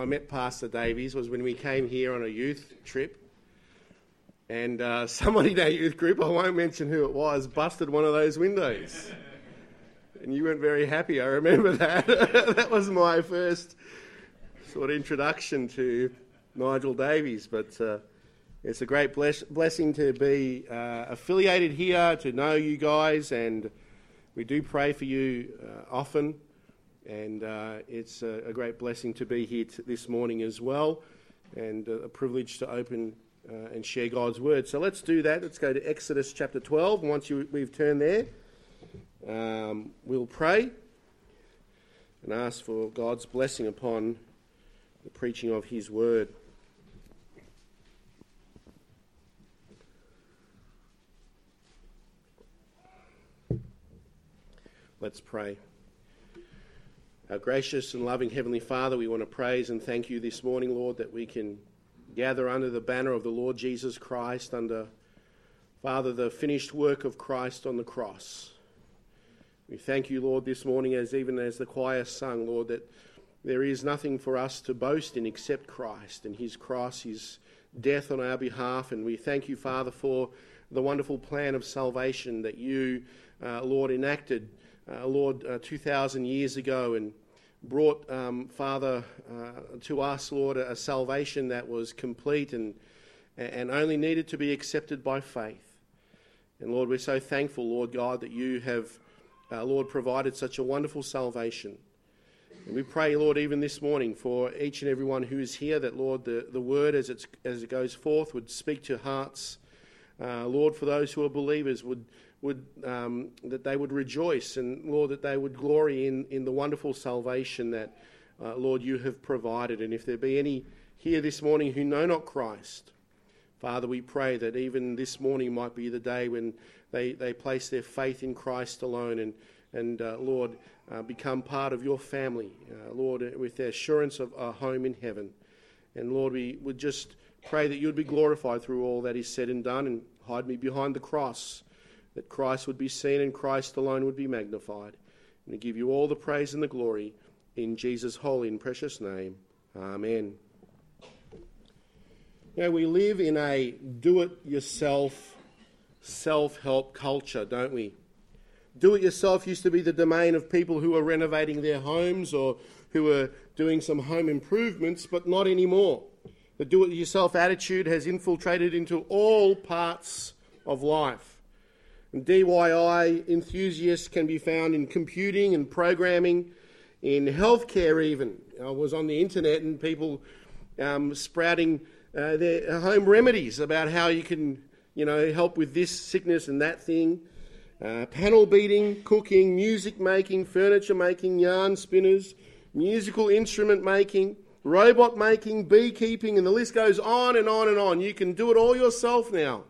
I met Pastor Davies was when we came here on a youth trip. And uh, somebody in our youth group, I won't mention who it was, busted one of those windows. And you weren't very happy, I remember that. that was my first sort of introduction to Nigel Davies. But uh, it's a great bless- blessing to be uh, affiliated here, to know you guys, and we do pray for you uh, often. And uh, it's a, a, great blessing to be here t- this morning as well, and uh, a privilege to open uh, and share God's word. So let's do that. Let's go to Exodus chapter 12. Once you, we've turned there, um, we'll pray and ask for God's blessing upon the preaching of His word. Let's pray. Our gracious and loving Heavenly Father, we want to praise and thank you this morning, Lord, that we can gather under the banner of the Lord Jesus Christ, under, Father, the finished work of Christ on the cross. We thank you, Lord, this morning, as even as the choir sung, Lord, that there is nothing for us to boast in except Christ and His cross, His death on our behalf. And we thank you, Father, for the wonderful plan of salvation that you, uh, Lord, enacted Lord, uh, 2,000 years ago and brought, um, Father, uh, to us, Lord, a, a, salvation that was complete and, and only needed to be accepted by faith. And Lord, we're so thankful, Lord God, that you have, uh, Lord, provided such a wonderful salvation. And we pray, Lord, even this morning for each and every one who is here, that, Lord, the, the word as, it's, as it goes forth would speak to hearts. Uh, Lord, for those who are believers, would would, um, that they would rejoice and, Lord, that they would glory in, in the wonderful salvation that, uh, Lord, you have provided. And if there be any here this morning who know not Christ, Father, we pray that even this morning might be the day when they, they place their faith in Christ alone and, and uh, Lord, uh, become part of your family, uh, Lord, with the assurance of a home in heaven. And Lord, we would just pray that you would be glorified through all that is said and done and hide me behind the cross that Christ would be seen and Christ alone would be magnified. And to give you all the praise and the glory in Jesus' holy and precious name. Amen. Now, we live in a do it yourself, self help culture, don't we? Do it yourself used to be the domain of people who were renovating their homes or who were doing some home improvements, but not anymore. The do it yourself attitude has infiltrated into all parts of life. DIY enthusiasts can be found in computing and programming, in healthcare, even. I was on the internet and people um, sprouting uh, their home remedies about how you can, you know, help with this sickness and that thing. Uh, panel beating, cooking, music making, furniture making, yarn spinners, musical instrument making, robot making, beekeeping, and the list goes on and on and on. You can do it all yourself now.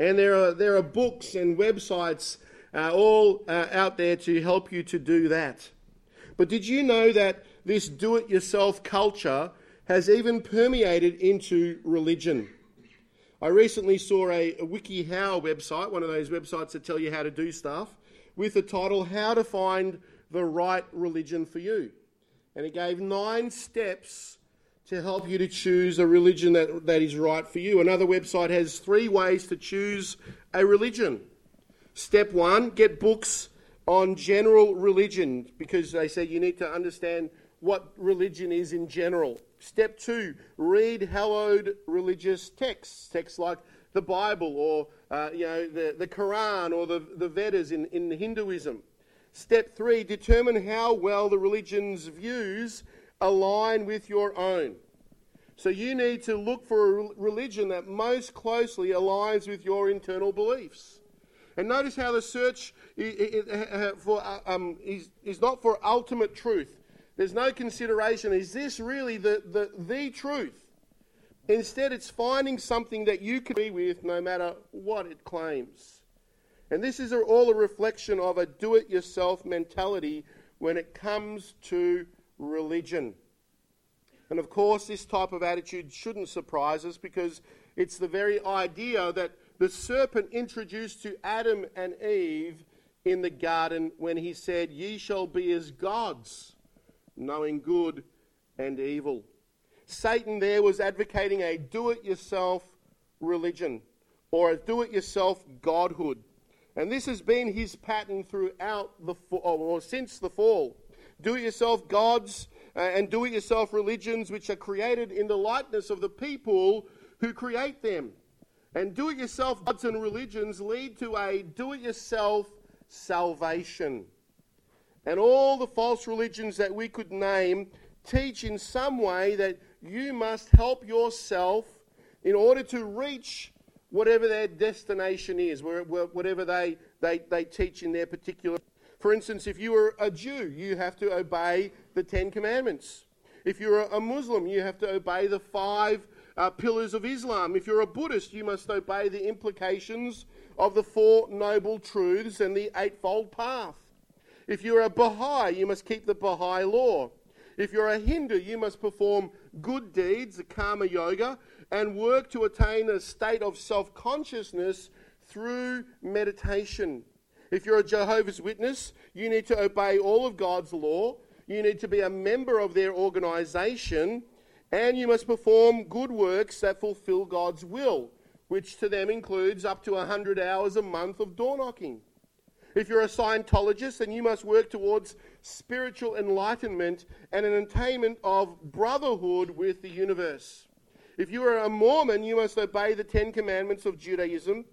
And there are, there are books and websites uh, all uh, out there to help you to do that. But did you know that this do it yourself culture has even permeated into religion? I recently saw a, a WikiHow website, one of those websites that tell you how to do stuff, with the title How to Find the Right Religion for You. And it gave nine steps to help you to choose a religion that, that is right for you. Another website has three ways to choose a religion. Step one, get books on general religion because they say you need to understand what religion is in general. Step two, read hallowed religious texts, texts like the Bible or uh, you know the, the Quran or the, the Vedas in, in Hinduism. Step three, determine how well the religion's views align with your own. So you need to look for a religion that most closely aligns with your internal beliefs. And notice how the search for, uh, um, is, is not for ultimate truth. There's no consideration. Is this really the, the, the truth? Instead, it's finding something that you can agree with no matter what it claims. And this is all a reflection of a do it yourself mentality when it comes to religion. And of course, this type of attitude shouldn't surprise us because it's the very idea that the serpent introduced to Adam and Eve in the garden when he said, Ye shall be as gods, knowing good and evil. Satan there was advocating a do it yourself religion or a do it yourself godhood. And this has been his pattern throughout the or since the fall. Do it yourself gods uh, and do it yourself religions which are created in the likeness of the people who create them. And do it yourself gods and religions lead to a do it yourself salvation. And all the false religions that we could name teach in some way that you must help yourself in order to reach whatever their destination is, whatever they, they, they teach in their particular. For instance, if you are a Jew, you have to obey the Ten Commandments. If you're a Muslim, you have to obey the five uh, pillars of Islam. If you're a Buddhist, you must obey the implications of the Four Noble Truths and the Eightfold Path. If you're a Baha'i, you must keep the Baha'i law. If you're a Hindu, you must perform good deeds, the karma yoga, and work to attain a state of self consciousness through meditation. If you're a Jehovah's Witness, you need to obey all of God's law. You need to be a member of their organization and you must perform good works that fulfill God's will, which to them includes up to 100 hours a month of door knocking. If you're a Scientologist, then you must work towards spiritual enlightenment and an attainment of brotherhood with the universe. If you are a Mormon, you must obey the Ten Commandments of Judaism,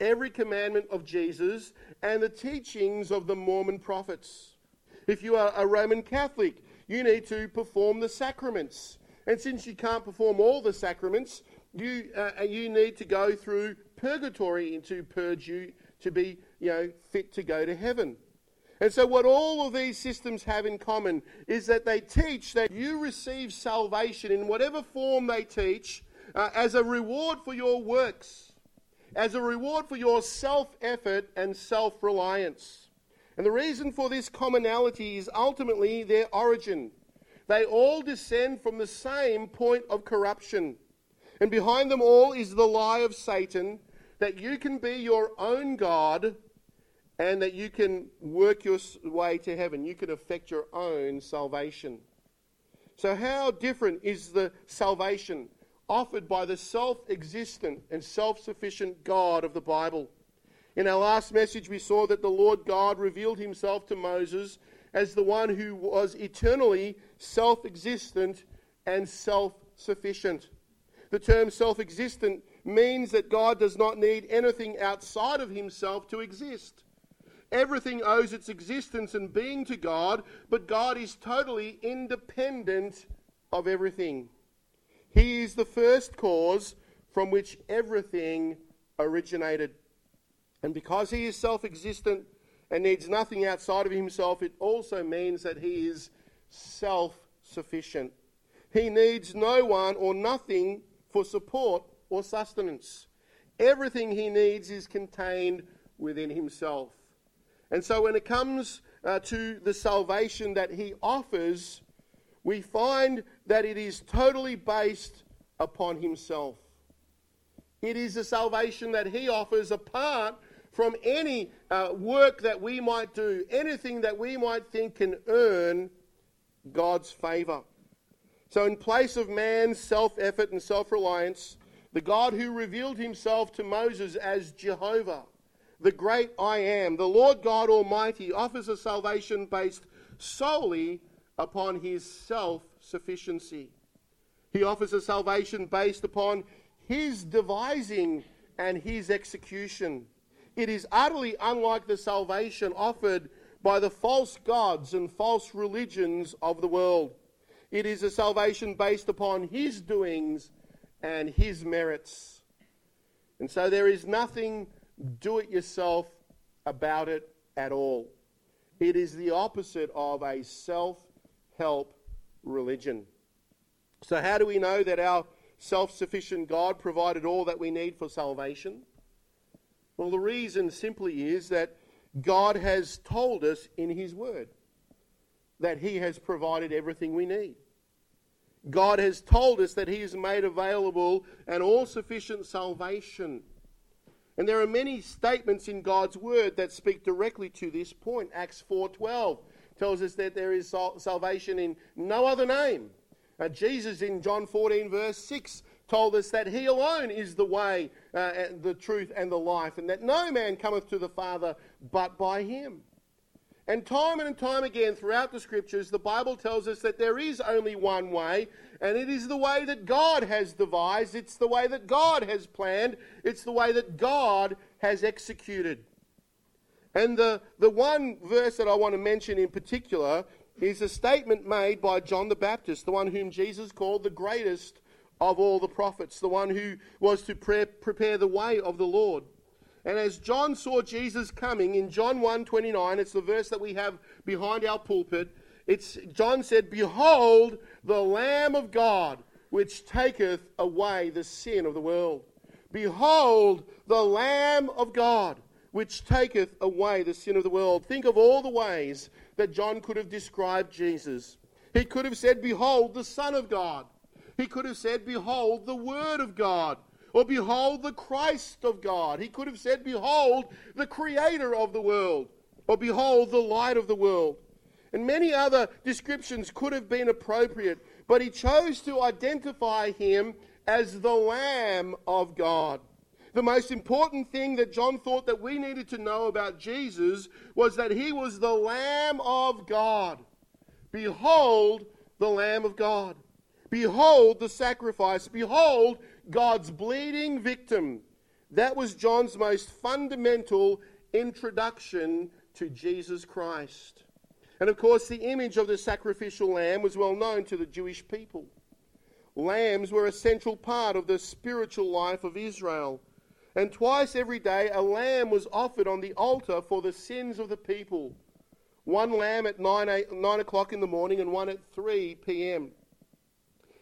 every commandment of Jesus, and the teachings of the Mormon prophets. If you are a Roman Catholic, you need to perform the sacraments and since you can't perform all the sacraments, you, uh, you need to go through purgatory to purge you to be you know, fit to go to heaven. And so, what all of these systems have in common is that they teach that you receive salvation in whatever form they teach uh, as a reward for your works, as a reward for your self effort and self reliance. And the reason for this commonality is ultimately their origin. They all descend from the same point of corruption. And behind them all is the lie of Satan that you can be your own God and that you can work your way to heaven. You can effect your own salvation. So, how different is the salvation offered by the self existent and self sufficient God of the Bible? In our last message, we saw that the Lord God revealed himself to Moses as the one who was eternally self existent and self sufficient. The term self existent means that God does not need anything outside of himself to exist. Everything owes its existence and being to God, but God is totally independent of everything. He is the first cause from which everything originated. And because he is self existent and needs nothing outside of himself, it also means that he is self sufficient. He needs no one or nothing for support or sustenance. Everything he needs is contained within himself. And so when it comes uh, to the salvation that he offers, we find that it is totally based upon himself. It is a salvation that he offers apart from any uh, work that we might do, anything that we might think can earn God's favour. So, in place of man's self effort and self reliance, the God who revealed himself to Moses as Jehovah, the great I am, the Lord God Almighty, offers a salvation based solely upon his self sufficiency. He offers a salvation based upon his devising and his execution. It is utterly unlike the salvation offered by the false gods and false religions of the world. It is a salvation based upon his doings and his merits. And so there is nothing do it yourself about it at all. It is the opposite of a self help religion. So, how do we know that our self sufficient God provided all that we need for salvation? Well, the reason simply is that God has told us in His Word that He has provided everything we need. God has told us that He has made available an all sufficient salvation. And there are many statements in God's word that speak directly to this point. Acts 4:12 tells us that there is salvation in no other name Uh, Jesus in John 14, verse 6, told us that He alone is the way, uh, the truth, and the life, and that no man cometh to the Father but by Him. And time and time again throughout the Scriptures, the Bible tells us that there is only one way, and it is the way that God has devised, it's the way that God has planned, it's the way that God has executed. And the, the one verse that I want to mention in particular is a statement made by John the Baptist, the one whom Jesus called the greatest of all the prophets, the one who was to pre- prepare the way of the Lord. And as John saw Jesus coming in John 1:29, it's the verse that we have behind our pulpit. It's John said, "Behold the Lamb of God, which taketh away the sin of the world. Behold the Lamb of God, which taketh away the sin of the world." Think of all the ways that John could have described Jesus. He could have said, Behold, the Son of God. He could have said, Behold, the Word of God. Or, Behold, the Christ of God. He could have said, Behold, the Creator of the world. Or, Behold, the light of the world. And many other descriptions could have been appropriate, but he chose to identify him as the Lamb of God. The most important thing that John thought that we needed to know about Jesus was that he was the Lamb of God. Behold, the Lamb of God. Behold, the sacrifice. Behold, God's bleeding victim. That was John's most fundamental introduction to Jesus Christ. And of course, the image of the sacrificial lamb was well known to the Jewish people. Lambs were a central part of the spiritual life of Israel. And twice every day a lamb was offered on the altar for the sins of the people. One lamb at 9, 8, 9 o'clock in the morning and one at 3 p.m.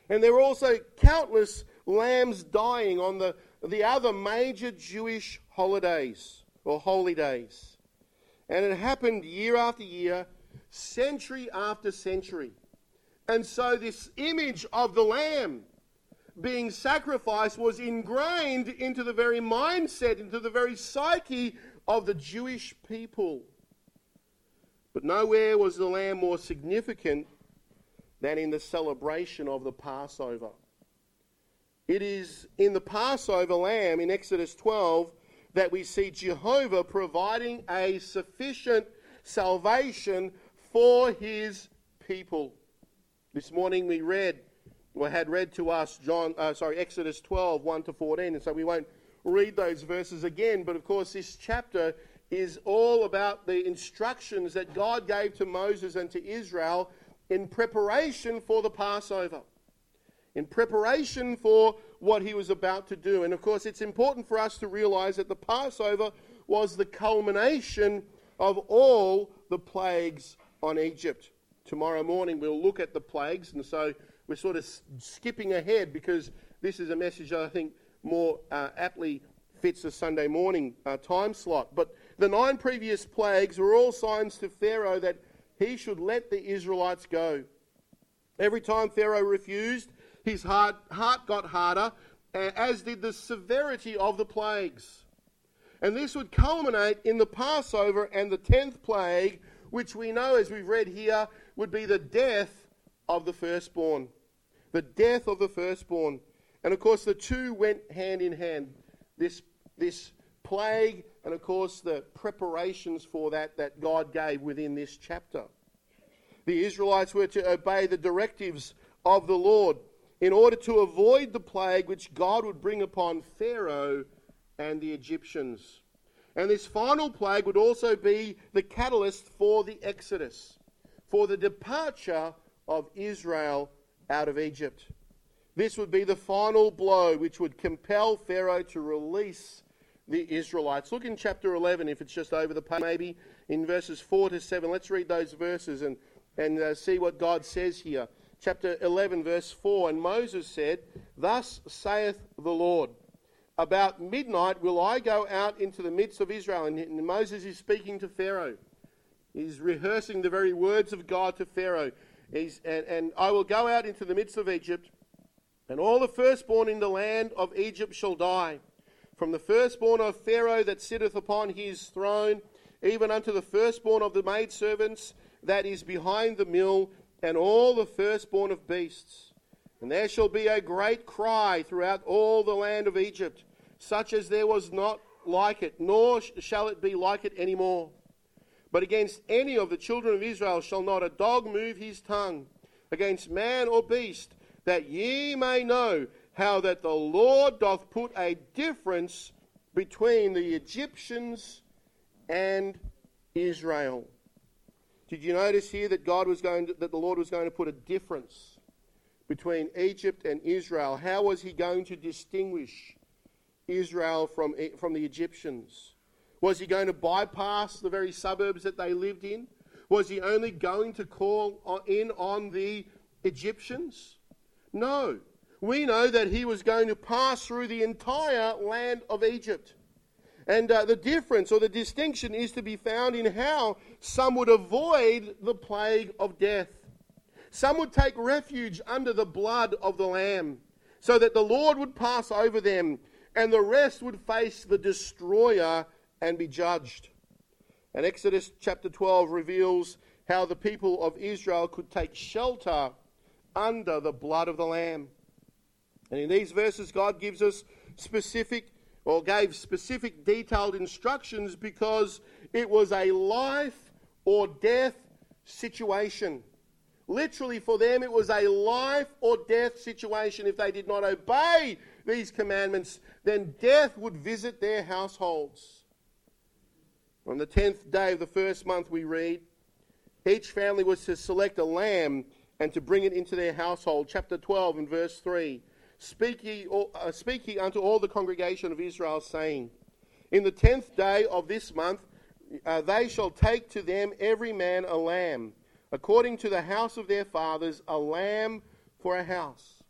And there were also countless lambs dying on the, the other major Jewish holidays or holy days. And it happened year after year, century after century. And so, this image of the lamb being sacrificed was ingrained into the very mindset, into the very psyche of the Jewish people. But nowhere was the lamb more significant than in the celebration of the Passover. It is in the Passover lamb in Exodus 12 that we see Jehovah providing a sufficient salvation for his people. This morning we read had read to us John, uh, sorry, Exodus 12, 1 to 14, and so we won't read those verses again. But of course, this chapter is all about the instructions that God gave to Moses and to Israel in preparation for the Passover, in preparation for what he was about to do. And of course, it's important for us to realize that the Passover was the culmination of all the plagues on Egypt. Tomorrow morning, we'll look at the plagues, and so we're sort of skipping ahead because this is a message that I think more uh, aptly fits the Sunday morning uh, time slot. But the nine previous plagues were all signs to Pharaoh that he should let the Israelites go. Every time Pharaoh refused, his heart, heart got harder, as did the severity of the plagues. And this would culminate in the Passover and the tenth plague, which we know, as we've read here, would be the death of the firstborn. The death of the firstborn. And of course, the two went hand in hand. This, this plague, and of course, the preparations for that that God gave within this chapter. The Israelites were to obey the directives of the Lord in order to avoid the plague which God would bring upon Pharaoh and the Egyptians. And this final plague would also be the catalyst for the Exodus, for the departure of Israel out of Egypt. This would be the final blow which would compel Pharaoh to release the Israelites. Look in chapter 11, if it's just over the page, maybe in verses 4 to 7. Let's read those verses and, and uh, see what God says here. Chapter 11, verse 4 And Moses said, Thus saith the Lord, About midnight will I go out into the midst of Israel. And, and Moses is speaking to Pharaoh. He's rehearsing the very words of God to Pharaoh. He's, and, and I will go out into the midst of Egypt, and all the firstborn in the land of Egypt shall die. From the firstborn of Pharaoh that sitteth upon his throne, even unto the firstborn of the maidservants that is behind the mill, and all the firstborn of beasts. And there shall be a great cry throughout all the land of Egypt, such as there was not like it, nor shall it be like it any more. But against any of the children of Israel shall not a dog move his tongue, against man or beast, that ye may know how that the Lord doth put a difference between the Egyptians and Israel. Did you notice here that God was going to, that the Lord was going to put a difference between Egypt and Israel? How was he going to distinguish Israel from, from the Egyptians? Was he going to bypass the very suburbs that they lived in? Was he only going to call in on the Egyptians? No. We know that he was going to pass through the entire land of Egypt. And uh, the difference or the distinction is to be found in how some would avoid the plague of death. Some would take refuge under the blood of the Lamb, so that the Lord would pass over them, and the rest would face the destroyer and be judged. And Exodus chapter 12 reveals how the people of Israel could take shelter under the blood of the Lamb. And in these verses, God gives us specific or gave specific detailed instructions because it was a life or death situation. Literally, for them, it was a life or death situation. If they did not obey these commandments, then death would visit their households. On the tenth day of the first month, we read, each family was to select a lamb and to bring it into their household. Chapter 12 and verse 3. Speak ye, uh, speak ye unto all the congregation of Israel, saying, In the tenth day of this month uh, they shall take to them every man a lamb, according to the house of their fathers, a lamb for a house.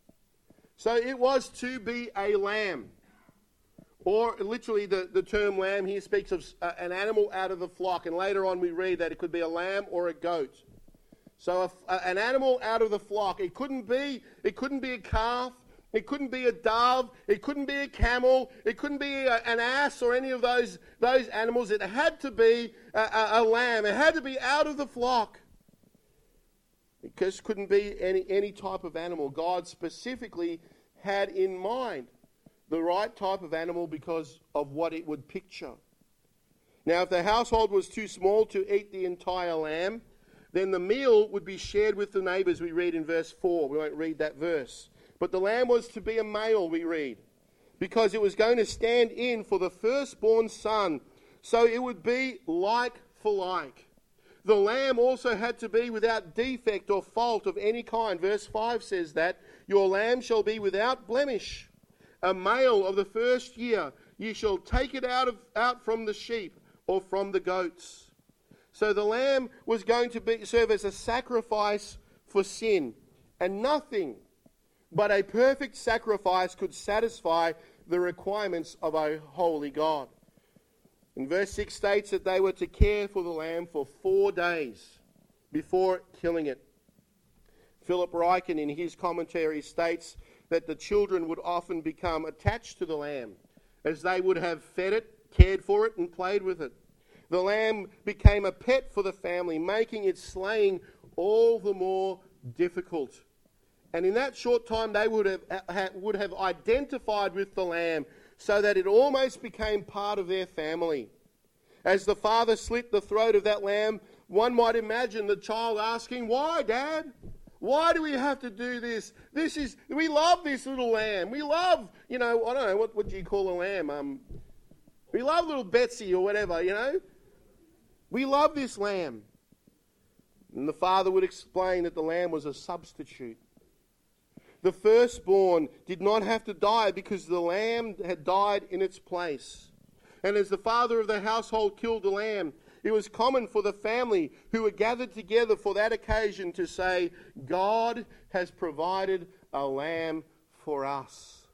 So it was to be a lamb. Or literally, the, the term lamb here speaks of uh, an animal out of the flock. And later on, we read that it could be a lamb or a goat. So a, an animal out of the flock. It couldn't be. It couldn't be a calf. It couldn't be a dove. It couldn't be a camel. It couldn't be a, an ass or any of those, those animals. It had to be a, a, a lamb. It had to be out of the flock. It just couldn't be any, any type of animal. God specifically had in mind the right type of animal because of what it would picture. Now, if the household was too small to eat the entire lamb, then the meal would be shared with the neighbors, we read in verse 4. We won't read that verse. But the lamb was to be a male, we read, because it was going to stand in for the firstborn son. So it would be like for like. The lamb also had to be without defect or fault of any kind. Verse 5 says that your lamb shall be without blemish, a male of the first year. You shall take it out, of, out from the sheep or from the goats. So the lamb was going to be, serve as a sacrifice for sin, and nothing but a perfect sacrifice could satisfy the requirements of a holy God. In verse 6 states that they were to care for the lamb for four days before killing it. Philip Ryken, in his commentary, states that the children would often become attached to the lamb as they would have fed it, cared for it, and played with it. The lamb became a pet for the family, making its slaying all the more difficult. And in that short time, they would have, uh, would have identified with the lamb so that it almost became part of their family. As the father slit the throat of that lamb, one might imagine the child asking, Why, Dad? Why do we have to do this? This is we love this little lamb. We love, you know, I don't know, what what do you call a lamb? Um, we love little Betsy or whatever, you know. We love this lamb. And the father would explain that the lamb was a substitute. The firstborn did not have to die because the lamb had died in its place. And as the father of the household killed the lamb, it was common for the family who were gathered together for that occasion to say, God has provided a lamb for us.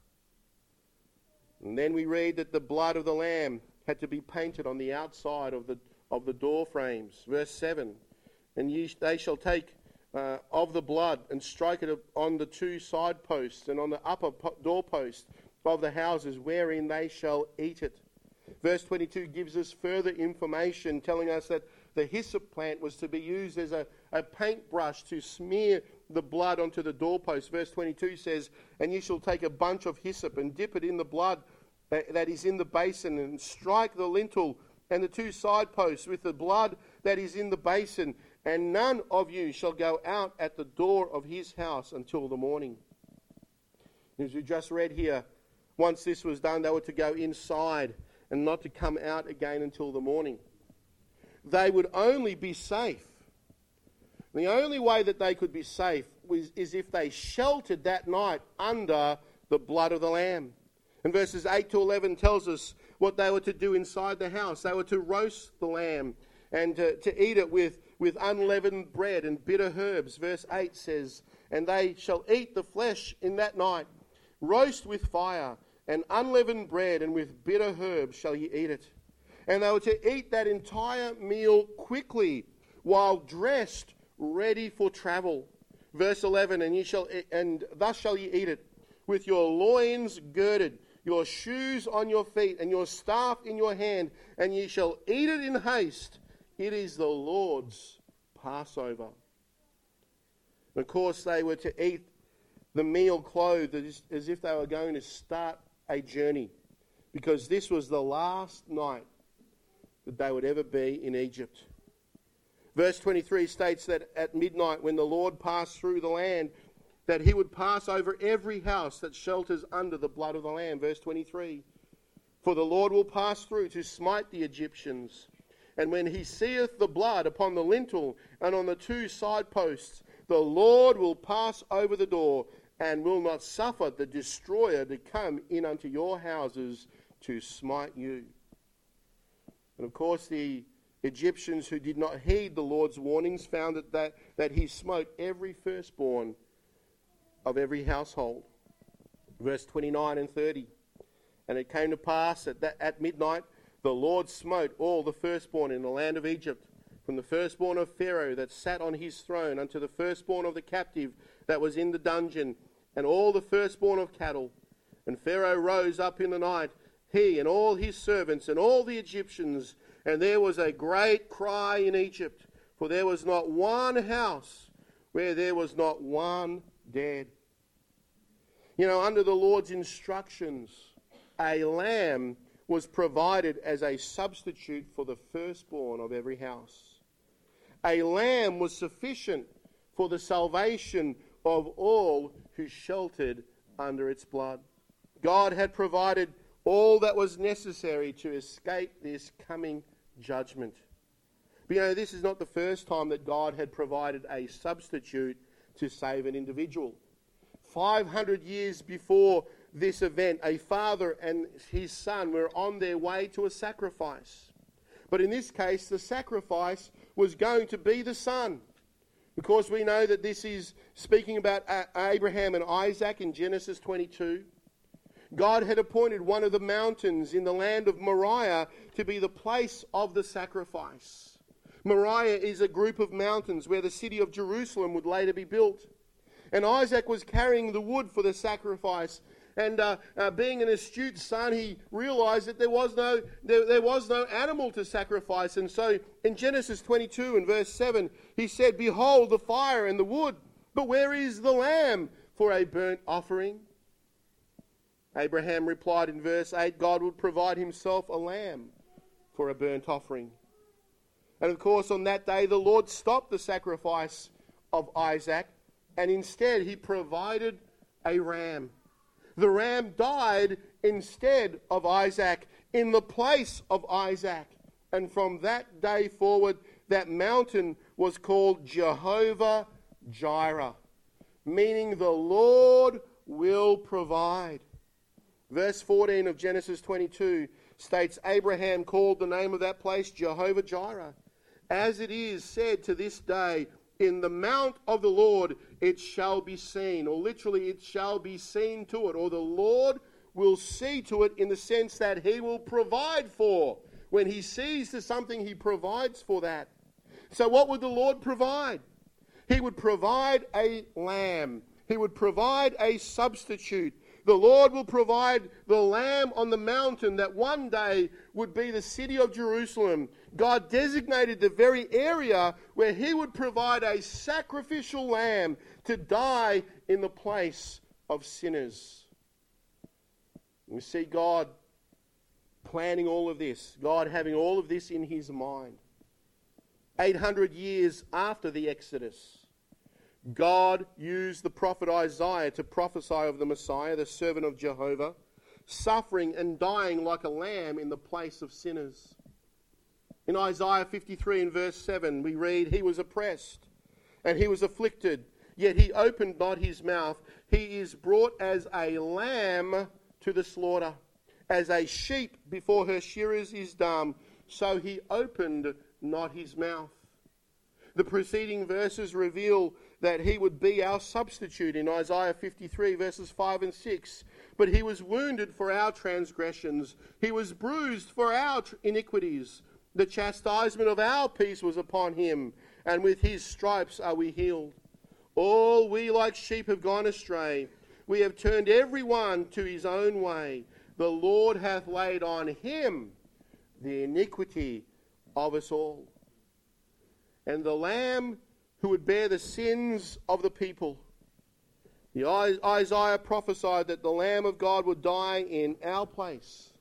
And then we read that the blood of the lamb had to be painted on the outside of the, of the door frames. Verse 7 And ye, they shall take uh, of the blood and strike it on the two side posts and on the upper doorpost of the houses wherein they shall eat it. Verse 22 gives us further information telling us that the hyssop plant was to be used as a, a paintbrush to smear the blood onto the doorpost. Verse 22 says, And you shall take a bunch of hyssop and dip it in the blood that is in the basin, and strike the lintel and the two side posts with the blood that is in the basin, and none of you shall go out at the door of his house until the morning. As we just read here, once this was done, they were to go inside and not to come out again until the morning. They would only be safe. The only way that they could be safe was, is if they sheltered that night under the blood of the Lamb. And verses 8 to 11 tells us what they were to do inside the house. They were to roast the lamb and to, to eat it with, with unleavened bread and bitter herbs. Verse 8 says, And they shall eat the flesh in that night, roast with fire, and unleavened bread, and with bitter herbs shall ye eat it. And they were to eat that entire meal quickly, while dressed, ready for travel. Verse 11, And, ye shall, and thus shall ye eat it, with your loins girded your shoes on your feet, and your staff in your hand, and ye shall eat it in haste. It is the Lord's Passover. And of course, they were to eat the meal clothed as, as if they were going to start a journey, because this was the last night that they would ever be in Egypt. Verse 23 states that at midnight, when the Lord passed through the land, that he would pass over every house that shelters under the blood of the Lamb. Verse 23 For the Lord will pass through to smite the Egyptians. And when he seeth the blood upon the lintel and on the two side posts, the Lord will pass over the door and will not suffer the destroyer to come in unto your houses to smite you. And of course, the Egyptians who did not heed the Lord's warnings found that, that, that he smote every firstborn of every household. Verse 29 and 30. And it came to pass that, that at midnight the Lord smote all the firstborn in the land of Egypt, from the firstborn of Pharaoh that sat on his throne unto the firstborn of the captive that was in the dungeon, and all the firstborn of cattle. And Pharaoh rose up in the night, he and all his servants and all the Egyptians, and there was a great cry in Egypt, for there was not one house where there was not one dead. You know, under the Lord's instructions, a lamb was provided as a substitute for the firstborn of every house. A lamb was sufficient for the salvation of all who sheltered under its blood. God had provided all that was necessary to escape this coming judgment. But you know, this is not the first time that God had provided a substitute to save an individual. 500 years before this event, a father and his son were on their way to a sacrifice. But in this case, the sacrifice was going to be the son. Because we know that this is speaking about Abraham and Isaac in Genesis 22. God had appointed one of the mountains in the land of Moriah to be the place of the sacrifice. Moriah is a group of mountains where the city of Jerusalem would later be built. And Isaac was carrying the wood for the sacrifice. And uh, uh, being an astute son, he realized that there was, no, there, there was no animal to sacrifice. And so in Genesis 22 and verse 7, he said, Behold the fire and the wood, but where is the lamb for a burnt offering? Abraham replied in verse 8, God would provide himself a lamb for a burnt offering. And of course, on that day, the Lord stopped the sacrifice of Isaac and instead he provided a ram. The ram died instead of Isaac, in the place of Isaac. And from that day forward, that mountain was called Jehovah Jireh, meaning the Lord will provide. Verse 14 of Genesis 22 states Abraham called the name of that place Jehovah Jireh as it is said to this day, in the mount of the Lord it shall be seen, or literally it shall be seen to it, or the Lord will see to it in the sense that he will provide for. When he sees to something, he provides for that. So, what would the Lord provide? He would provide a lamb, he would provide a substitute. The Lord will provide the lamb on the mountain that one day would be the city of Jerusalem. God designated the very area where He would provide a sacrificial lamb to die in the place of sinners. We see God planning all of this, God having all of this in his mind. 800 years after the Exodus, God used the prophet Isaiah to prophesy of the Messiah, the servant of Jehovah, suffering and dying like a lamb in the place of sinners. In Isaiah 53 and verse 7, we read, He was oppressed and he was afflicted, yet he opened not his mouth. He is brought as a lamb to the slaughter, as a sheep before her shearers is dumb, so he opened not his mouth. The preceding verses reveal that he would be our substitute in Isaiah 53, verses 5 and 6. But he was wounded for our transgressions, he was bruised for our iniquities. The chastisement of our peace was upon him, and with his stripes are we healed. All we like sheep have gone astray. We have turned every one to his own way. The Lord hath laid on him the iniquity of us all. And the Lamb who would bear the sins of the people. The Isaiah prophesied that the Lamb of God would die in our place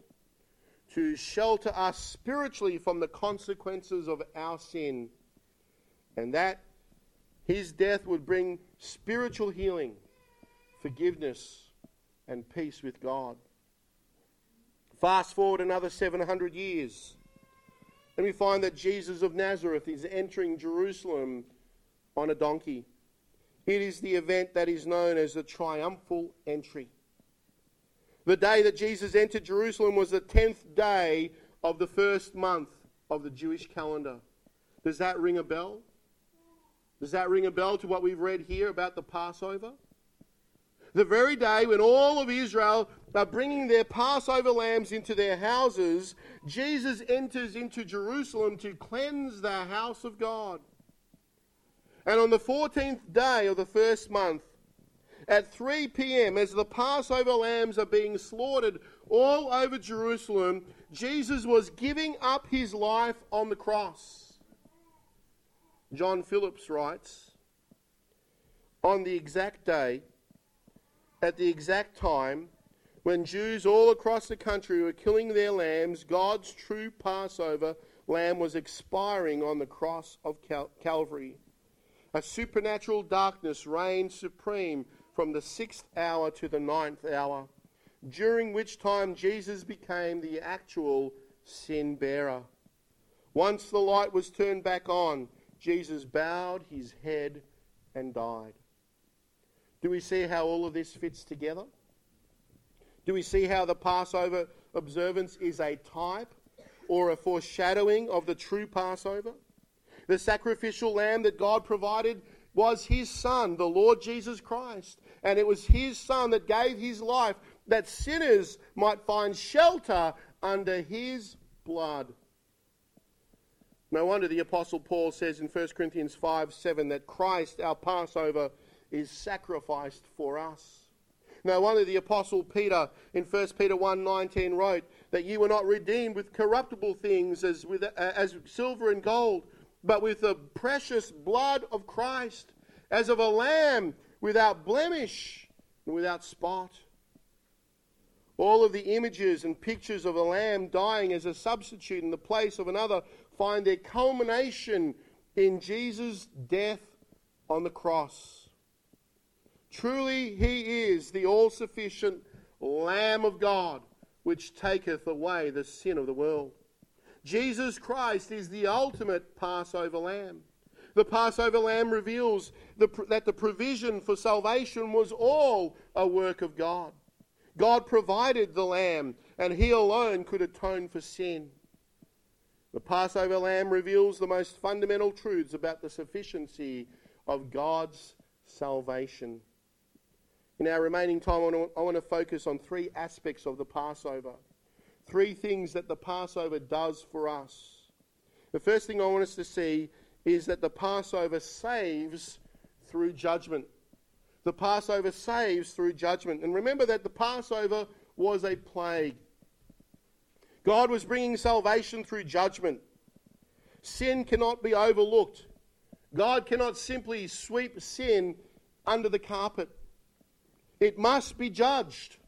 to shelter us spiritually from the consequences of our sin, and that his death would bring spiritual healing, forgiveness, and peace with God. Fast forward another 700 years, and we find that Jesus of Nazareth is entering Jerusalem on a donkey. It is the event that is known as the triumphal entry. The day that Jesus entered Jerusalem was the 10th day of the first month of the Jewish calendar. Does that ring a bell? Does that ring a bell to what we've read here about the Passover? The very day when all of Israel are bringing their Passover lambs into their houses, Jesus enters into Jerusalem to cleanse the house of God. And on the 14th day of the first month, at 3 p.m., as the Passover lambs are being slaughtered all over Jerusalem, Jesus was giving up his life on the cross. John Phillips writes On the exact day, at the exact time, when Jews all across the country were killing their lambs, God's true Passover lamb was expiring on the cross of Cal- Calvary. A supernatural darkness reigned supreme from the sixth hour to the ninth hour, during which time Jesus became the actual sin bearer. Once the light was turned back on, Jesus bowed his head and died. Do we see how all of this fits together? Do we see how the Passover observance is a type or a foreshadowing of the true Passover? The sacrificial lamb that God provided was his son, the Lord Jesus Christ. And it was his son that gave his life that sinners might find shelter under his blood. No wonder the Apostle Paul says in 1 Corinthians 5 7 that Christ, our Passover, is sacrificed for us. No wonder the Apostle Peter in 1 Peter 1 19 wrote that you were not redeemed with corruptible things as, with, uh, as silver and gold but with the precious blood of Christ, as of a lamb without blemish and without spot. All of the images and pictures of a lamb dying as a substitute in the place of another find their culmination in Jesus' death on the cross. Truly, he is the all sufficient Lamb of God, which taketh away the sin of the world. Jesus Christ is the ultimate Passover lamb. The Passover lamb reveals the, that the provision for salvation was all a work of God. God provided the lamb, and he alone could atone for sin. The Passover lamb reveals the most fundamental truths about the sufficiency of God's salvation. In our remaining time, I want to focus on three aspects of the Passover. Three things that the Passover does for us. The first thing I want us to see is that the Passover saves through judgment. The Passover saves through judgment. And remember that the Passover was a plague. God was bringing salvation through judgment. Sin cannot be overlooked. God cannot simply sweep sin under the carpet. It must be judged.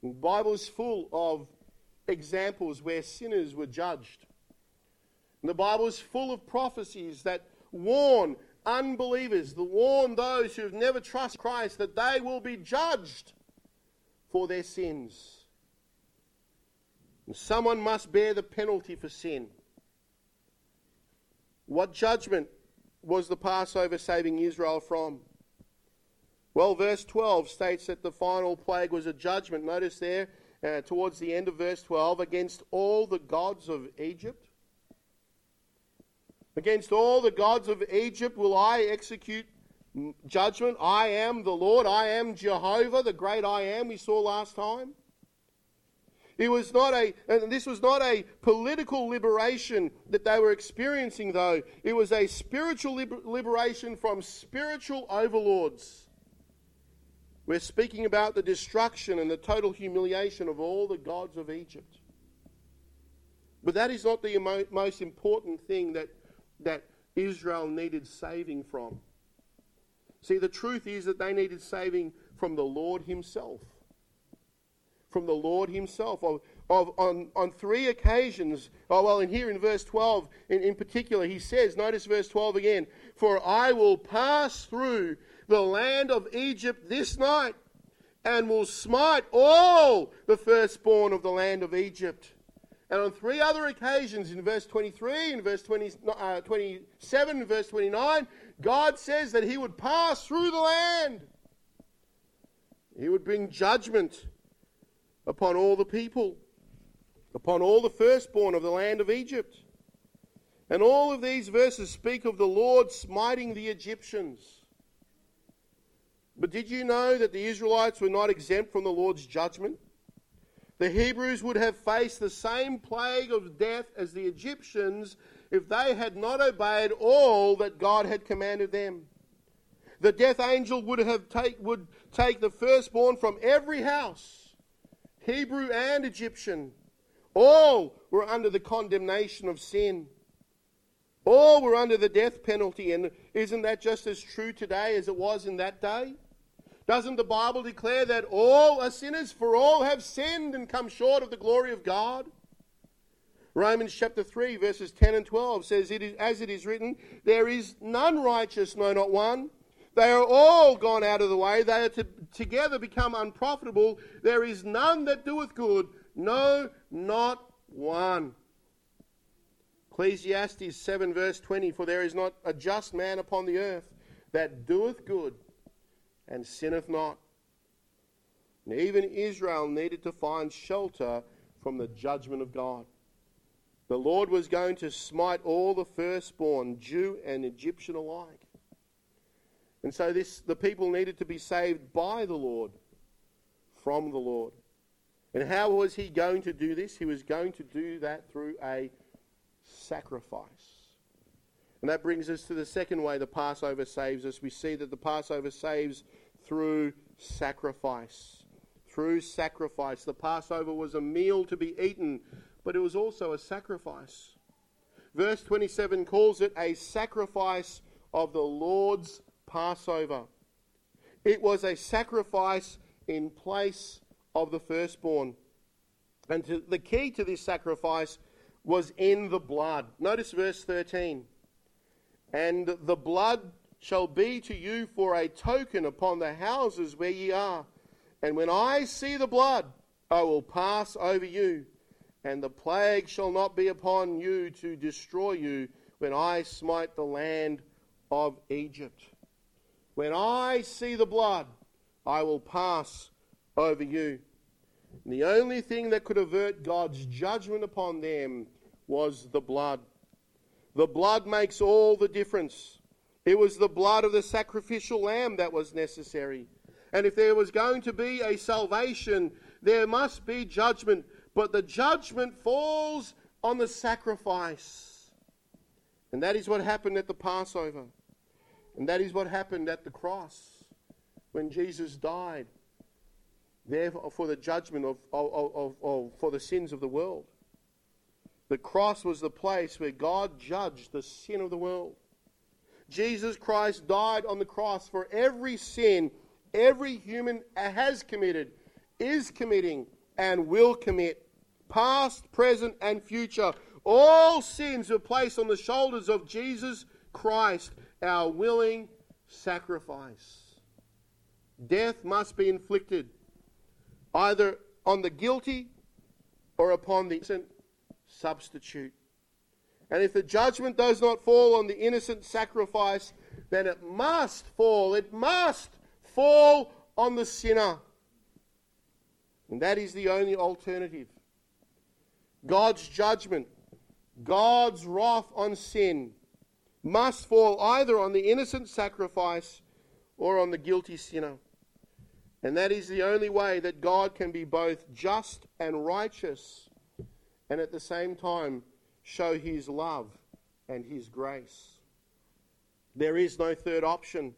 The Bible is full of examples where sinners were judged. And the Bible is full of prophecies that warn unbelievers, that warn those who have never trusted Christ, that they will be judged for their sins. And someone must bear the penalty for sin. What judgment was the Passover saving Israel from? Well, verse 12 states that the final plague was a judgment. Notice there, uh, towards the end of verse 12, against all the gods of Egypt. Against all the gods of Egypt will I execute judgment. I am the Lord. I am Jehovah, the great I am we saw last time. It was not a, and this was not a political liberation that they were experiencing, though. It was a spiritual liber- liberation from spiritual overlords. We're speaking about the destruction and the total humiliation of all the gods of Egypt. But that is not the most important thing that, that Israel needed saving from. See, the truth is that they needed saving from the Lord Himself from the Lord Himself. Of, of, on, on three occasions, oh, well, and here in verse 12 in, in particular, He says, notice verse 12 again, For I will pass through the land of Egypt this night and will smite all the firstborn of the land of Egypt. And on three other occasions, in verse 23, in verse 20, uh, 27, and verse 29, God says that He would pass through the land. He would bring judgment upon all the people, upon all the firstborn of the land of Egypt. And all of these verses speak of the Lord smiting the Egyptians. But did you know that the Israelites were not exempt from the Lord's judgment? The Hebrews would have faced the same plague of death as the Egyptians if they had not obeyed all that God had commanded them. The death angel would have take, would take the firstborn from every house Hebrew and Egyptian, all were under the condemnation of sin. All were under the death penalty. And isn't that just as true today as it was in that day? Doesn't the Bible declare that all are sinners, for all have sinned and come short of the glory of God? Romans chapter 3, verses 10 and 12 says, it is, As it is written, there is none righteous, no, not one. They are all gone out of the way. They are to, together become unprofitable. There is none that doeth good, no, not one. Ecclesiastes 7, verse 20 For there is not a just man upon the earth that doeth good and sinneth not. And even Israel needed to find shelter from the judgment of God. The Lord was going to smite all the firstborn, Jew and Egyptian alike. And so this, the people needed to be saved by the Lord, from the Lord. And how was he going to do this? He was going to do that through a sacrifice. And that brings us to the second way the Passover saves us. We see that the Passover saves through sacrifice. Through sacrifice. The Passover was a meal to be eaten, but it was also a sacrifice. Verse 27 calls it a sacrifice of the Lord's Passover. It was a sacrifice in place of the firstborn. And to, the key to this sacrifice was in the blood. Notice verse 13. And the blood shall be to you for a token upon the houses where ye are. And when I see the blood, I will pass over you, and the plague shall not be upon you to destroy you when I smite the land of Egypt. When I see the blood, I will pass over you. And the only thing that could avert God's judgment upon them was the blood. The blood makes all the difference. It was the blood of the sacrificial lamb that was necessary. And if there was going to be a salvation, there must be judgment. But the judgment falls on the sacrifice. And that is what happened at the Passover. And that is what happened at the cross when Jesus died there for the judgment of, of, of, of, for the sins of the world. The cross was the place where God judged the sin of the world. Jesus Christ died on the cross for every sin every human has committed, is committing, and will commit, past, present, and future. All sins were placed on the shoulders of Jesus Christ, our willing sacrifice. Death must be inflicted either on the guilty or upon the innocent substitute. And if the judgment does not fall on the innocent sacrifice, then it must fall, it must fall on the sinner. And that is the only alternative. God's judgment, God's wrath on sin, must fall either on the innocent sacrifice or on the guilty sinner. And that is the only way that God can be both just and righteous and at the same time show his love and his grace. There is no third option.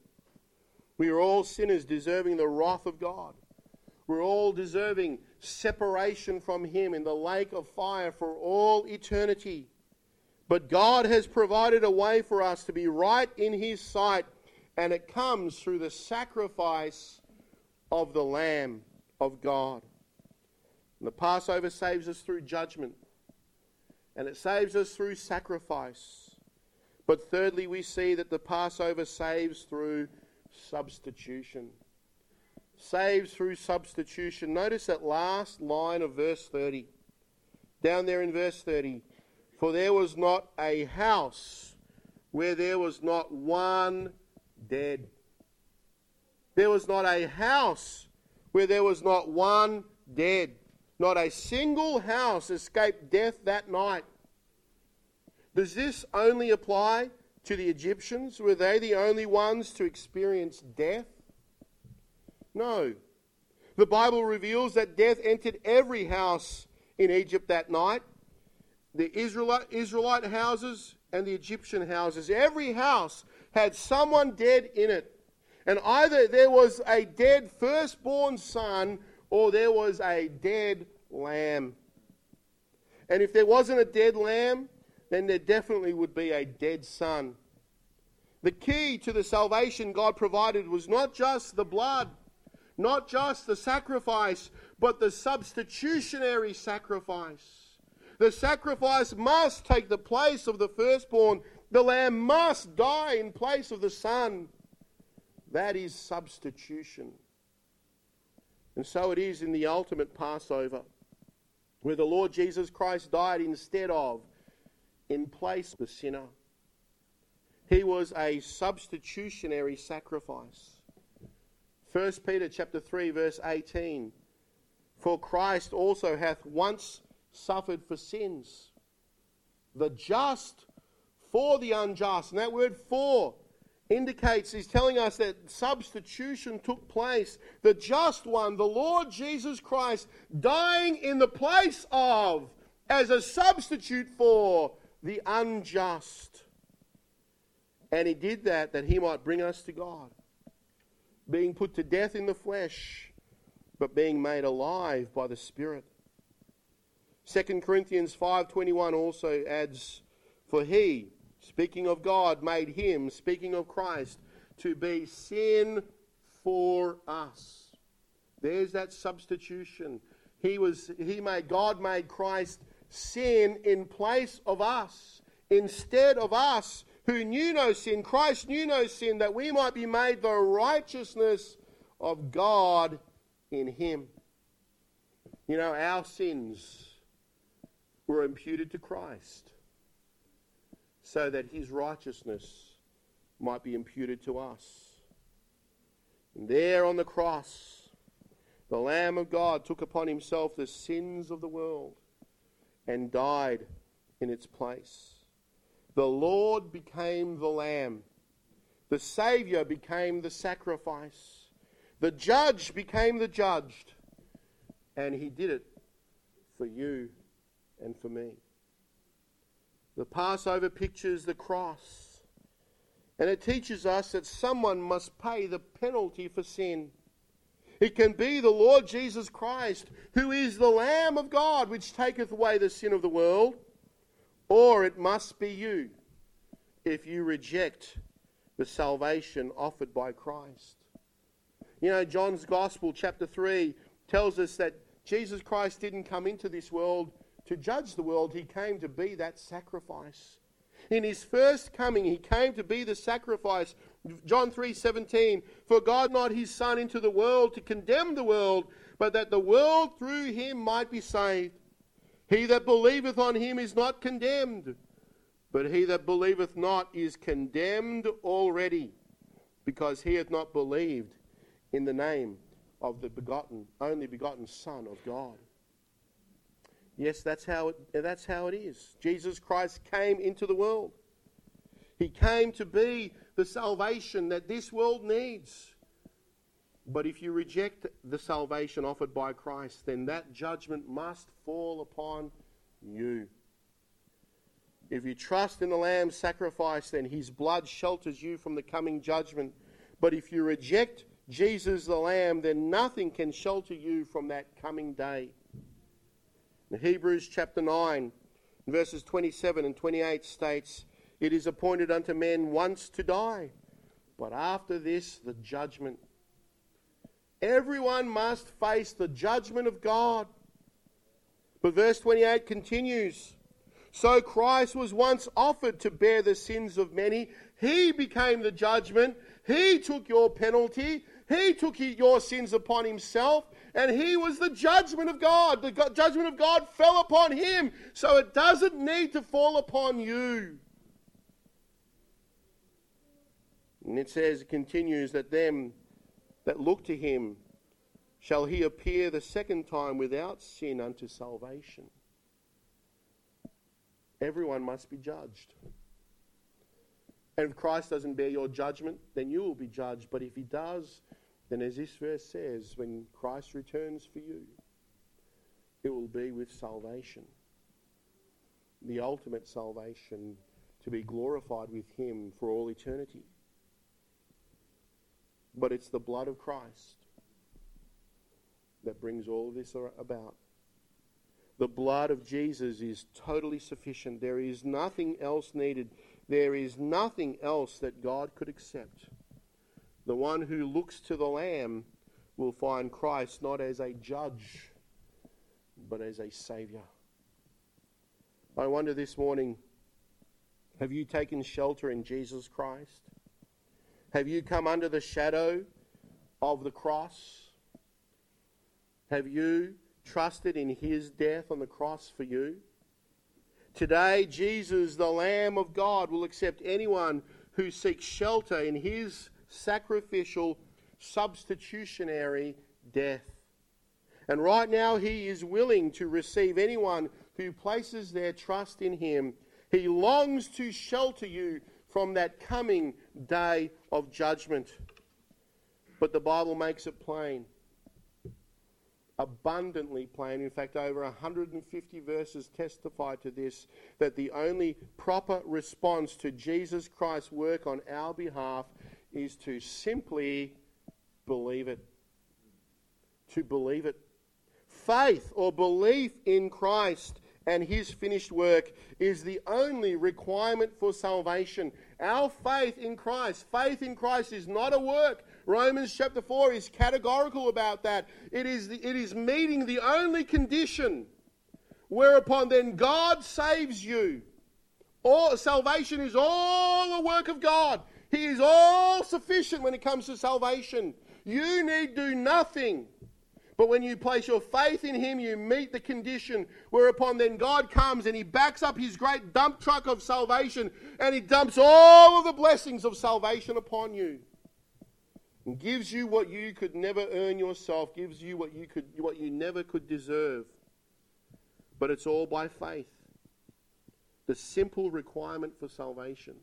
We are all sinners deserving the wrath of God. We're all deserving separation from Him in the lake of fire for all eternity. But God has provided a way for us to be right in His sight, and it comes through the sacrifice of the Lamb of God. And the Passover saves us through judgment, and it saves us through sacrifice. But thirdly, we see that the Passover saves through substitution. Saves through substitution. Notice that last line of verse 30. Down there in verse 30. For there was not a house where there was not one dead. There was not a house where there was not one dead. Not a single house escaped death that night. Does this only apply to the Egyptians? Were they the only ones to experience death? No. The Bible reveals that death entered every house in Egypt that night the Israelite, Israelite houses and the Egyptian houses. Every house had someone dead in it. And either there was a dead firstborn son or there was a dead lamb. And if there wasn't a dead lamb, then there definitely would be a dead son. The key to the salvation God provided was not just the blood, not just the sacrifice, but the substitutionary sacrifice. The sacrifice must take the place of the firstborn. The lamb must die in place of the son. That is substitution. And so it is in the ultimate Passover, where the Lord Jesus Christ died instead of in place of the sinner. He was a substitutionary sacrifice. 1 Peter chapter 3 verse 18 For Christ also hath once suffered for sins the just for the unjust and that word for indicates he's telling us that substitution took place the just one the Lord Jesus Christ dying in the place of as a substitute for the unjust. And he did that that he might bring us to God, being put to death in the flesh, but being made alive by the Spirit. 2 Corinthians 5:21 also adds for he speaking of God made him speaking of Christ to be sin for us. There's that substitution. He was he made God made Christ sin in place of us. Instead of us who knew no sin, Christ knew no sin, that we might be made the righteousness of God in him. You know, our sins were imputed to Christ so that his righteousness might be imputed to us. And there on the cross, the Lamb of God took upon himself the sins of the world and died in its place. The Lord became the Lamb. The Saviour became the sacrifice. The judge became the judged. And he did it for you and for me. The Passover pictures the cross. And it teaches us that someone must pay the penalty for sin. It can be the Lord Jesus Christ, who is the Lamb of God, which taketh away the sin of the world, or it must be you if you reject the salvation offered by Christ. You know, John's Gospel, chapter 3, tells us that Jesus Christ didn't come into this world to judge the world, he came to be that sacrifice. In his first coming, he came to be the sacrifice. John 3:17, for God not his son into the world to condemn the world, but that the world through him might be saved. He that believeth on him is not condemned, but he that believeth not is condemned already, because he hath not believed in the name of the begotten, only begotten Son of God. Yes, that's how it, that's how it is. Jesus Christ came into the world. He came to be the salvation that this world needs. But if you reject the salvation offered by Christ, then that judgment must fall upon you. If you trust in the Lamb's sacrifice, then his blood shelters you from the coming judgment. But if you reject Jesus the Lamb, then nothing can shelter you from that coming day. Hebrews chapter 9, verses 27 and 28 states, It is appointed unto men once to die, but after this the judgment. Everyone must face the judgment of God. But verse 28 continues So Christ was once offered to bear the sins of many. He became the judgment. He took your penalty. He took your sins upon himself. And he was the judgment of God. The judgment of God fell upon him. So it doesn't need to fall upon you. And it says, it continues that them that look to him shall he appear the second time without sin unto salvation. Everyone must be judged. And if Christ doesn't bear your judgment, then you will be judged. But if he does, then as this verse says, when Christ returns for you, it will be with salvation. The ultimate salvation to be glorified with him for all eternity but it's the blood of Christ that brings all of this about. The blood of Jesus is totally sufficient. There is nothing else needed. There is nothing else that God could accept. The one who looks to the Lamb will find Christ not as a judge, but as a Savior. I wonder this morning have you taken shelter in Jesus Christ? Have you come under the shadow of the cross? Have you trusted in his death on the cross for you? Today, Jesus, the Lamb of God, will accept anyone who seeks shelter in his sacrificial, substitutionary death. And right now, he is willing to receive anyone who places their trust in him. He longs to shelter you from that coming day of judgment. But the Bible makes it plain, abundantly plain. In fact, over 150 verses testify to this that the only proper response to Jesus Christ's work on our behalf is to simply believe it. To believe it. Faith or belief in Christ and his finished work is the only requirement for salvation. Our faith in Christ, faith in Christ is not a work. Romans chapter 4 is categorical about that. It is, the, it is meeting the only condition whereupon then God saves you. All, salvation is all a work of God. He is all sufficient when it comes to salvation. You need do nothing. But when you place your faith in Him, you meet the condition whereupon then God comes and He backs up His great dump truck of salvation and He dumps all of the blessings of salvation upon you. And gives you what you could never earn yourself, gives you what you, could, what you never could deserve. But it's all by faith. The simple requirement for salvation.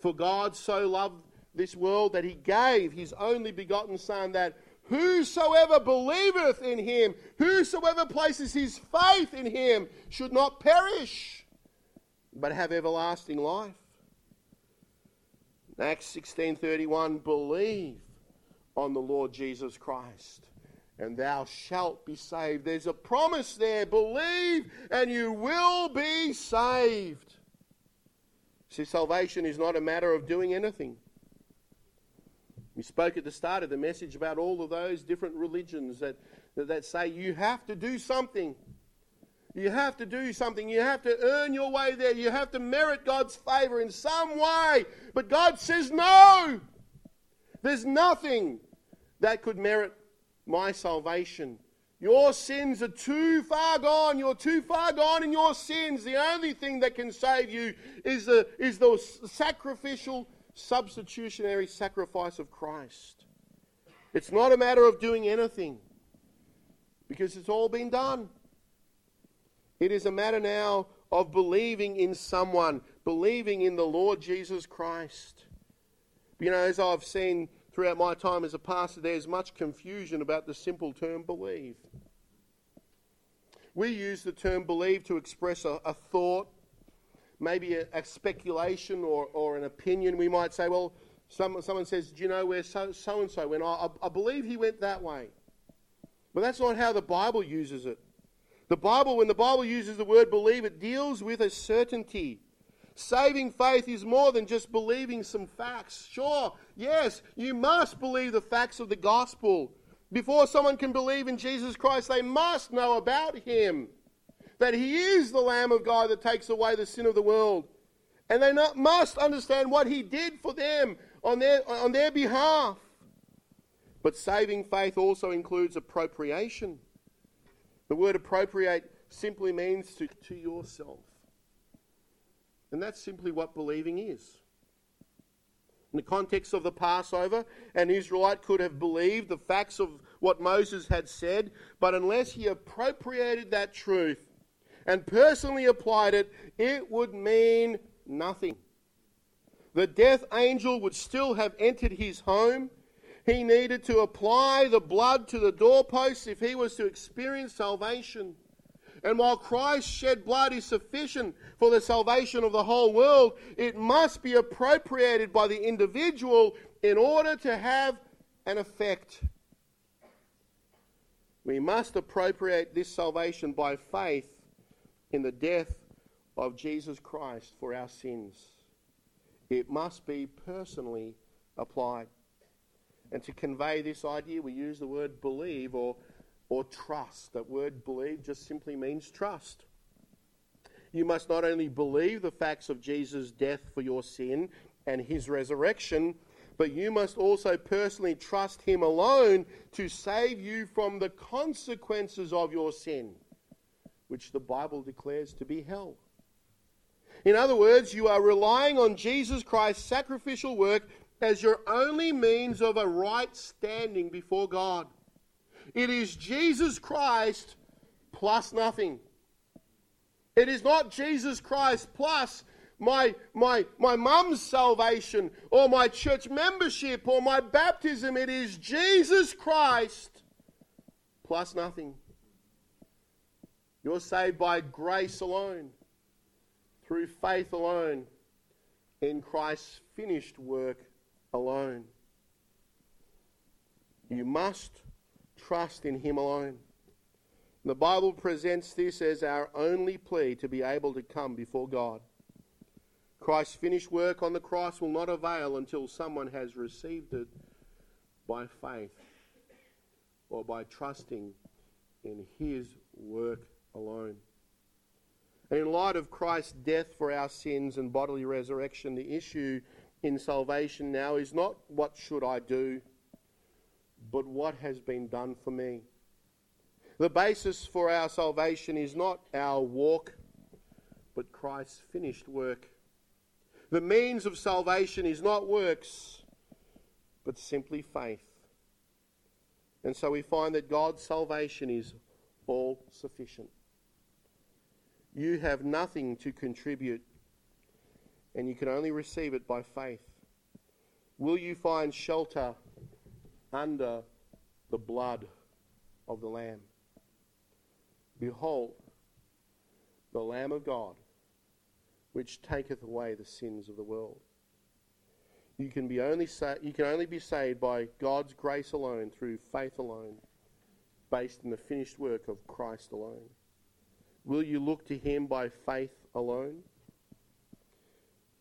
For God so loved this world that He gave His only begotten Son that Whosoever believeth in him, whosoever places his faith in him, should not perish, but have everlasting life. Acts 16:31 believe on the Lord Jesus Christ and thou shalt be saved. There's a promise there. Believe and you will be saved. See, salvation is not a matter of doing anything. We spoke at the start of the message about all of those different religions that, that, that say you have to do something. You have to do something. You have to earn your way there. You have to merit God's favor in some way. But God says, no! There's nothing that could merit my salvation. Your sins are too far gone. You're too far gone in your sins. The only thing that can save you is the, is the sacrificial, substitutionary sacrifice of Christ. It's not a matter of doing anything because it's all been done. It is a matter now of believing in someone, believing in the Lord Jesus Christ. You know, as I've seen throughout my time as a pastor, there's much confusion about the simple term believe. We use the term believe to express a, a thought, maybe a, a, speculation or, or an opinion. We might say, well, some, someone says, Do you know where so, so and so went? I, I believe he went that way. But that's not how the Bible uses it. The Bible, when the Bible uses the word believe, it deals with a certainty. Saving faith is more than just believing some facts. Sure, yes, you must believe the facts of the gospel. Before someone can believe in Jesus Christ, they must know about him. That he is the Lamb of God that takes away the sin of the world. And they not, must understand what he did for them on their, on their behalf. But saving faith also includes appropriation. The word appropriate simply means to, to yourself. And that's simply what believing is. In the context of the Passover, an Israelite could have believed the facts of what Moses had said, but unless he appropriated that truth and personally applied it, it would mean nothing. The death angel would still have entered his home. He needed to apply the blood to the doorposts if he was to experience salvation. And while Christ's shed blood is sufficient for the salvation of the whole world, it must be appropriated by the individual in order to have an effect. We must appropriate this salvation by faith in the death of Jesus Christ for our sins. It must be personally applied. And to convey this idea, we use the word believe or or trust. That word believe just simply means trust. You must not only believe the facts of Jesus' death for your sin and his resurrection, but you must also personally trust him alone to save you from the consequences of your sin, which the Bible declares to be hell. In other words, you are relying on Jesus Christ's sacrificial work as your only means of a right standing before God. It is Jesus Christ plus nothing. It is not Jesus Christ plus my, my, my mum's salvation or my church membership or my baptism. It is Jesus Christ plus nothing. You're saved by grace alone, through faith alone, in Christ's finished work alone. You must trust in Him alone. The Bible presents this as our only plea to be able to come before God. Christ's finished work on the cross will not avail until someone has received it by faith or by trusting in His work alone. And in light of Christ's death for our sins and bodily resurrection, the issue in salvation now is not what should I do, but what has been done for me. The basis for our salvation is not our walk, but Christ's finished work. The means of salvation is not works, but simply faith. And so we find that God's salvation is all sufficient. You have nothing to contribute, and you can only receive it by faith. Will you find shelter under the blood of the Lamb. Behold, the Lamb of God, which taketh away the sins of the world. You can, be only sa- you can only be saved by God's grace alone, through faith alone, based in the finished work of Christ alone. Will you look to Him by faith alone?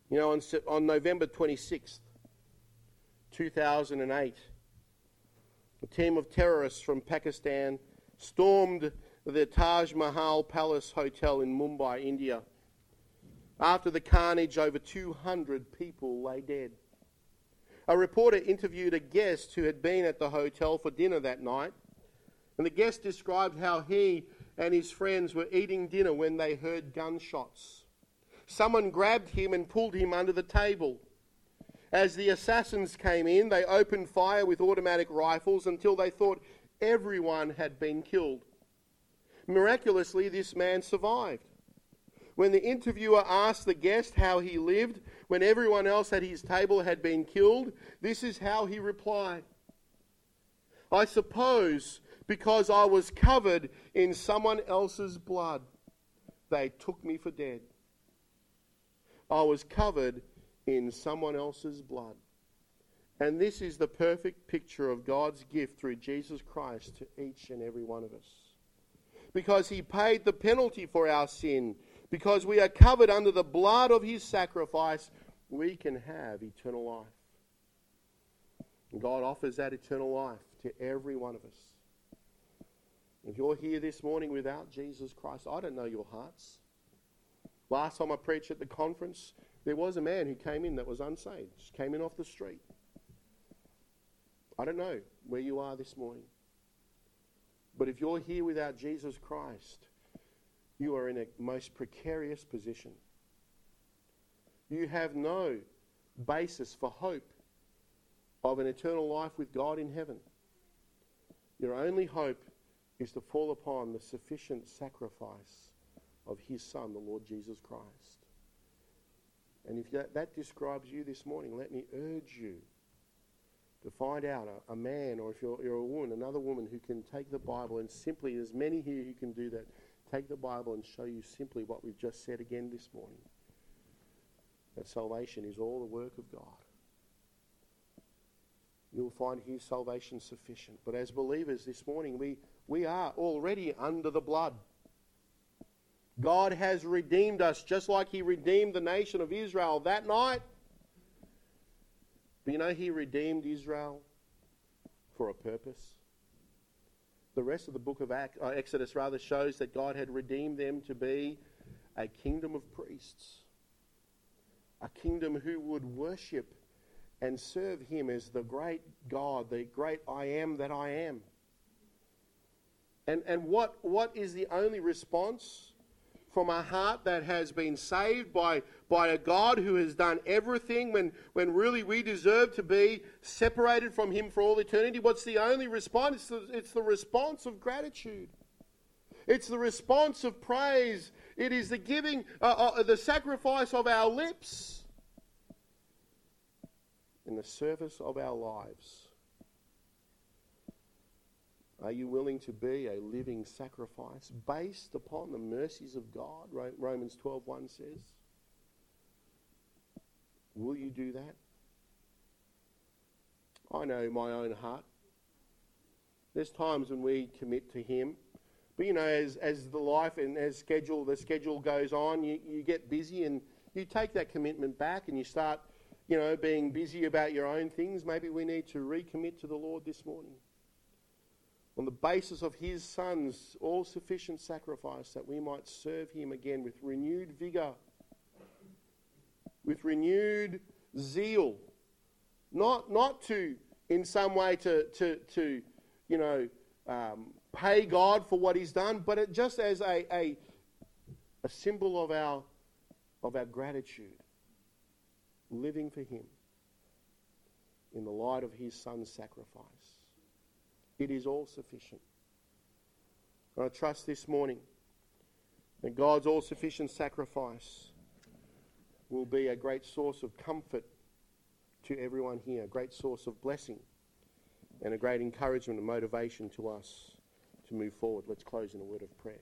You know, on, on November 26th, 2008, a team of terrorists from Pakistan stormed the Taj Mahal Palace Hotel in Mumbai, India. After the carnage, over 200 people lay dead. A reporter interviewed a guest who had been at the hotel for dinner that night, and the guest described how he and his friends were eating dinner when they heard gunshots. Someone grabbed him and pulled him under the table. As the assassins came in, they opened fire with automatic rifles until they thought everyone had been killed. Miraculously, this man survived. When the interviewer asked the guest how he lived when everyone else at his table had been killed, this is how he replied I suppose because I was covered in someone else's blood, they took me for dead. I was covered in someone else's blood. And this is the perfect picture of God's gift through Jesus Christ to each and every one of us. Because he paid the penalty for our sin, because we are covered under the blood of his sacrifice, we can have eternal life. And God offers that eternal life to every one of us. If you're here this morning without Jesus Christ, I don't know your hearts. Last time I preached at the conference, there was a man who came in that was unsaved, just came in off the street. I don't know where you are this morning. But if you're here without Jesus Christ, you are in a most precarious position. You have no basis for hope of an eternal life with God in heaven. Your only hope is to fall upon the sufficient sacrifice of his Son, the Lord Jesus Christ. And if that, that describes you this morning, let me urge you to find out a, a, man, or if you're, you're a woman, another woman who can take the Bible and simply, there's many here who can do that, take the Bible and show you simply what we've just said again this morning. That salvation is all the work of God. You'll find His salvation sufficient. But as believers this morning, we, we are already under the blood. God has redeemed us just like He redeemed the nation of Israel that night. But you know, He redeemed Israel for a purpose. The rest of the book of uh, Exodus rather shows that God had redeemed them to be a kingdom of priests, a kingdom who would worship and serve Him as the great God, the great I am that I am. And, and what, what is the only response from a heart that has been saved by, by a God who has done everything when, when really we deserve to be separated from Him for all eternity? What's the only response? It's the, it's the response of gratitude. It's the response of praise. It is the giving, uh, uh, the sacrifice of our lips in the service of our lives are you willing to be a living sacrifice based upon the mercies of God? Romans 12:1 says. Will you do that? I know my own heart. There's times when we commit to Him, but you know, as, as the life and as schedule the schedule goes on, you, you get busy and you take that commitment back and you start, you know, being busy about your own things. Maybe we need to recommit to the Lord this morning on the basis of his son's all sufficient sacrifice that we might serve him again with renewed vigor, with renewed zeal. Not, not to, in some way, to, to, to you know, um, pay God for what he's done, but it, just as a, a, a symbol of our, of our gratitude, living for him in the light of his son's sacrifice. It is all sufficient. And I trust this morning that God's all sufficient sacrifice will be a great source of comfort to everyone here, a great source of blessing, and a great encouragement and motivation to us to move forward. Let's close in a word of prayer.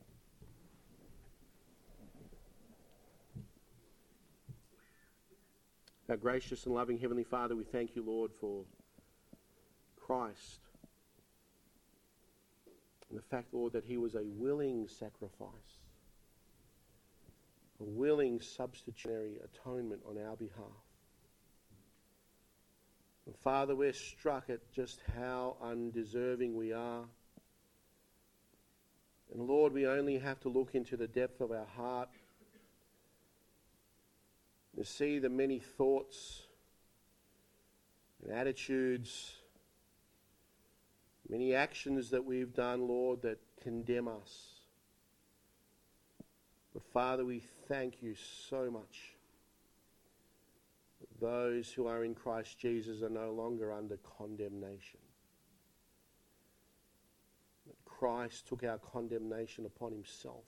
Our gracious and loving Heavenly Father, we thank you, Lord, for Christ and the fact, Lord, that he was a willing sacrifice. a willing substitutionary atonement on our behalf. And Father, we're struck at just how undeserving we are. And Lord, we only have to look into the depth of our heart to see the many thoughts and attitudes, many actions that we've done, Lord, that condemn us. But Father, we thank you so much. Those who are in Christ Jesus are no longer under condemnation. Christ took our condemnation upon himself.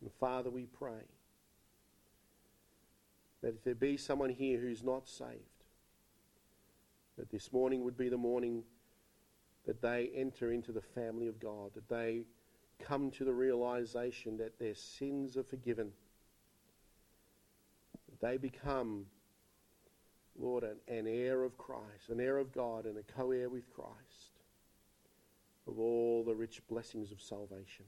And Father, we pray that if there be someone here who's not saved, that this morning would be the morning that they enter into the family of God, that they come to the realization that their sins are forgiven, that they become, Lord, an, an heir of Christ, an heir of God, and a co heir with Christ of all the rich blessings of salvation.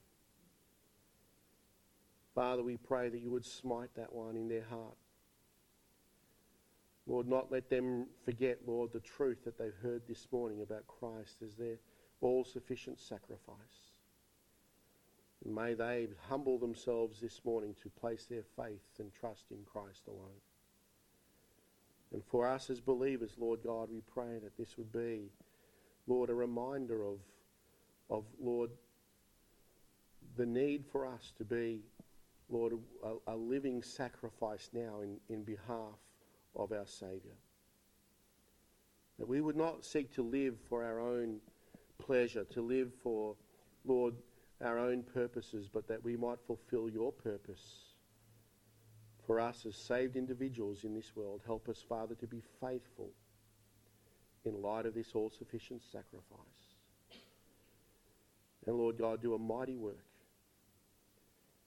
Father, we pray that you would smite that one in their heart. Lord, not let them forget, Lord, the truth that they've heard this morning about Christ as their all sufficient sacrifice. And may they humble themselves this morning to place their faith and trust in Christ alone. And for us as believers, Lord God, we pray that this would be, Lord, a reminder of, of Lord, the need for us to be, Lord, a, a living sacrifice now in, in behalf of our Saviour. That we would not seek to live for our own pleasure, to live for, Lord, our own purposes, but that we might fulfill your purpose for us as saved individuals in this world. Help us, Father, to be faithful in light of this all sufficient sacrifice. And Lord God, do a mighty work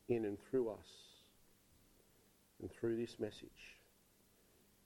in and through us and through this message.